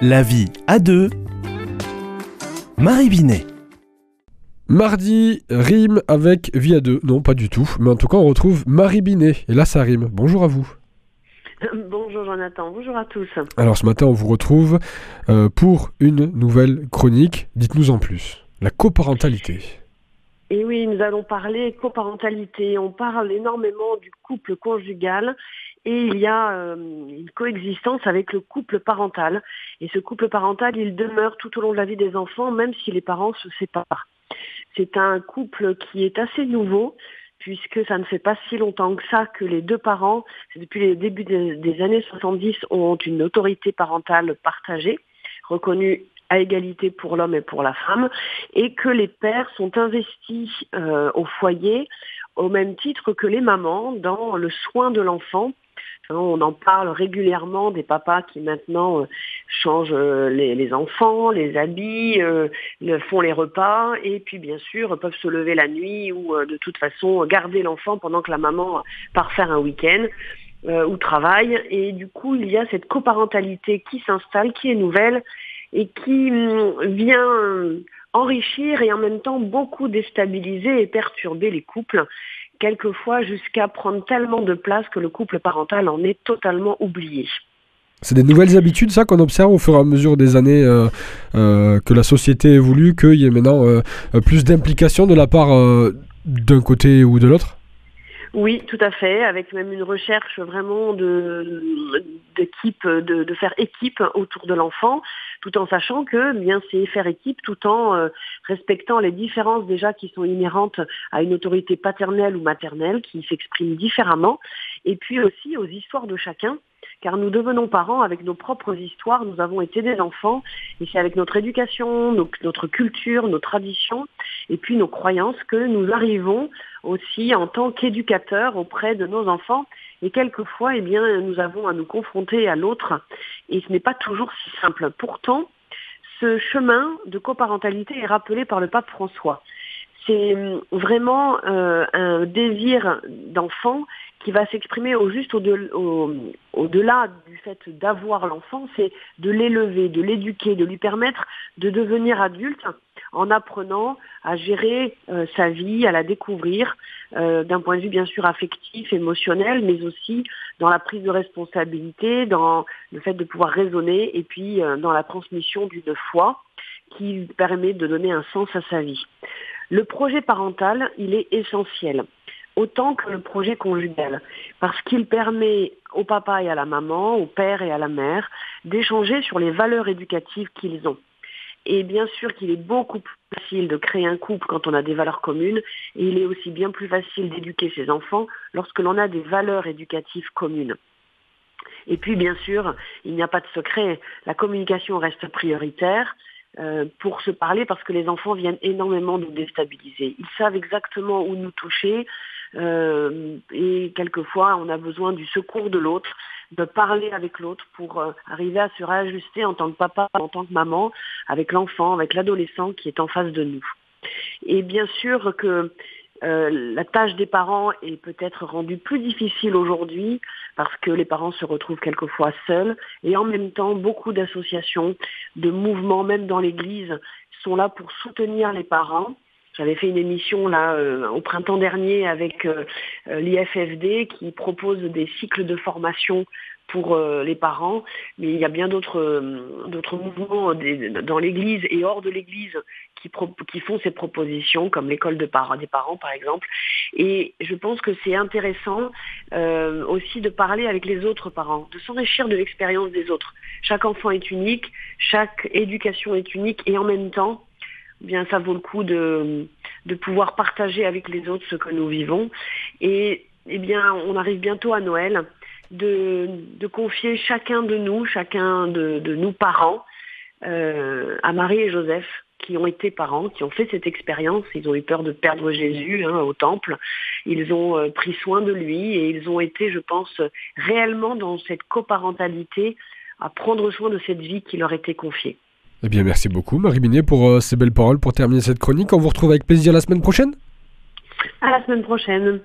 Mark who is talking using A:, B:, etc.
A: La vie à deux. Marie Binet.
B: Mardi rime avec vie à deux. Non, pas du tout. Mais en tout cas, on retrouve Marie Binet. Et là, ça rime. Bonjour à vous.
C: Bonjour Jonathan, bonjour à tous.
B: Alors ce matin, on vous retrouve euh, pour une nouvelle chronique. Dites-nous en plus. La coparentalité.
C: Et oui, nous allons parler coparentalité. On parle énormément du couple conjugal et il y a euh, une coexistence avec le couple parental. Et ce couple parental, il demeure tout au long de la vie des enfants, même si les parents se séparent. C'est un couple qui est assez nouveau, puisque ça ne fait pas si longtemps que ça que les deux parents, depuis les débuts des, des années 70, ont une autorité parentale partagée, reconnue à égalité pour l'homme et pour la femme, et que les pères sont investis euh, au foyer au même titre que les mamans dans le soin de l'enfant. On en parle régulièrement des papas qui maintenant euh, changent euh, les, enfants, les habits, font les repas et puis bien sûr peuvent se lever la nuit ou de toute façon garder l'enfant pendant que la maman part faire un week-end. ou travaille et du coup il y a cette coparentalité qui s'installe, qui est nouvelle et qui hum, vient enrichir et en même temps beaucoup déstabiliser et perturber les couples, quelquefois jusqu'à prendre tellement de place que le couple parental en est totalement oublié.
B: C'est des nouvelles habitudes, ça, qu'on observe au fur et à mesure des années euh, euh, que la société évolue, qu'il y ait maintenant euh, plus d'implication de la part d'un côté ou de l'autre?
C: Oui, tout à fait, avec même une recherche vraiment de d'équipe, de, de, faire équipe autour de l'enfant, tout en sachant que eh bien c'est faire équipe tout en euh, respectant les différences déjà qui sont inhérentes à une autorité paternelle ou maternelle qui s'exprime différemment, et puis aussi aux histoires de chacun car nous devenons parents avec nos propres histoires, nous avons été des enfants, et c'est avec notre éducation, notre culture, nos traditions, et puis nos croyances que nous arrivons aussi en tant qu'éducateurs auprès de nos enfants. Et quelquefois, eh bien, nous avons à nous confronter à l'autre, et ce n'est pas toujours si simple. Pourtant, ce chemin de coparentalité est rappelé par le pape François. C'est hum, vraiment euh, un désir d'enfant qui va s'exprimer au juste au-delà du fait d'avoir l'enfant, c'est de l'élever, de l'éduquer, de lui permettre de devenir adulte en apprenant à gérer euh, sa vie, à la découvrir euh, d'un point de vue bien sûr affectif, émotionnel, mais aussi dans la prise de responsabilité, dans le fait de pouvoir raisonner et puis euh, dans la transmission d'une foi qui permet de donner un sens à sa vie. Le projet parental, il est essentiel autant que le projet conjugal, parce qu'il permet au papa et à la maman, au père et à la mère, d'échanger sur les valeurs éducatives qu'ils ont. Et bien sûr qu'il est beaucoup plus facile de créer un couple quand on a des valeurs communes, et il est aussi bien plus facile d'éduquer ses enfants lorsque l'on a des valeurs éducatives communes. Et puis bien sûr, il n'y a pas de secret, la communication reste prioritaire, euh, pour se parler parce que les enfants viennent énormément nous déstabiliser. Ils savent exactement où nous toucher euh, et quelquefois on a besoin du secours de l'autre, de parler avec l'autre pour euh, arriver à se réajuster en tant que papa, en tant que maman, avec l'enfant, avec l'adolescent qui est en face de nous. Et bien sûr que euh, la tâche des parents est peut-être rendue plus difficile aujourd'hui parce que les parents se retrouvent quelquefois seuls et en même temps beaucoup d'associations, de mouvements même dans l'Église sont là pour soutenir les parents. J'avais fait une émission euh, au printemps dernier avec euh, l'IFFD qui propose des cycles de formation pour euh, les parents, mais il y a bien d'autres euh, mouvements dans l'Église et hors de l'Église qui, qui font ces propositions, comme l'école de des parents par exemple. Et je pense que c'est intéressant euh, aussi de parler avec les autres parents, de s'enrichir de l'expérience des autres. Chaque enfant est unique, chaque éducation est unique, et en même temps, eh bien ça vaut le coup de, de pouvoir partager avec les autres ce que nous vivons. Et eh bien, on arrive bientôt à Noël de, de, confier chacun de nous, chacun de, de nous parents, euh, à Marie et Joseph, qui ont été parents, qui ont fait cette expérience. Ils ont eu peur de perdre Jésus hein, au temple. Ils ont euh, pris soin de lui et ils ont été, je pense, réellement dans cette coparentalité à prendre soin de cette vie qui leur était confiée.
B: Eh bien, merci beaucoup, Marie Binet, pour euh, ces belles paroles, pour terminer cette chronique. On vous retrouve avec plaisir la semaine prochaine.
C: À la semaine prochaine.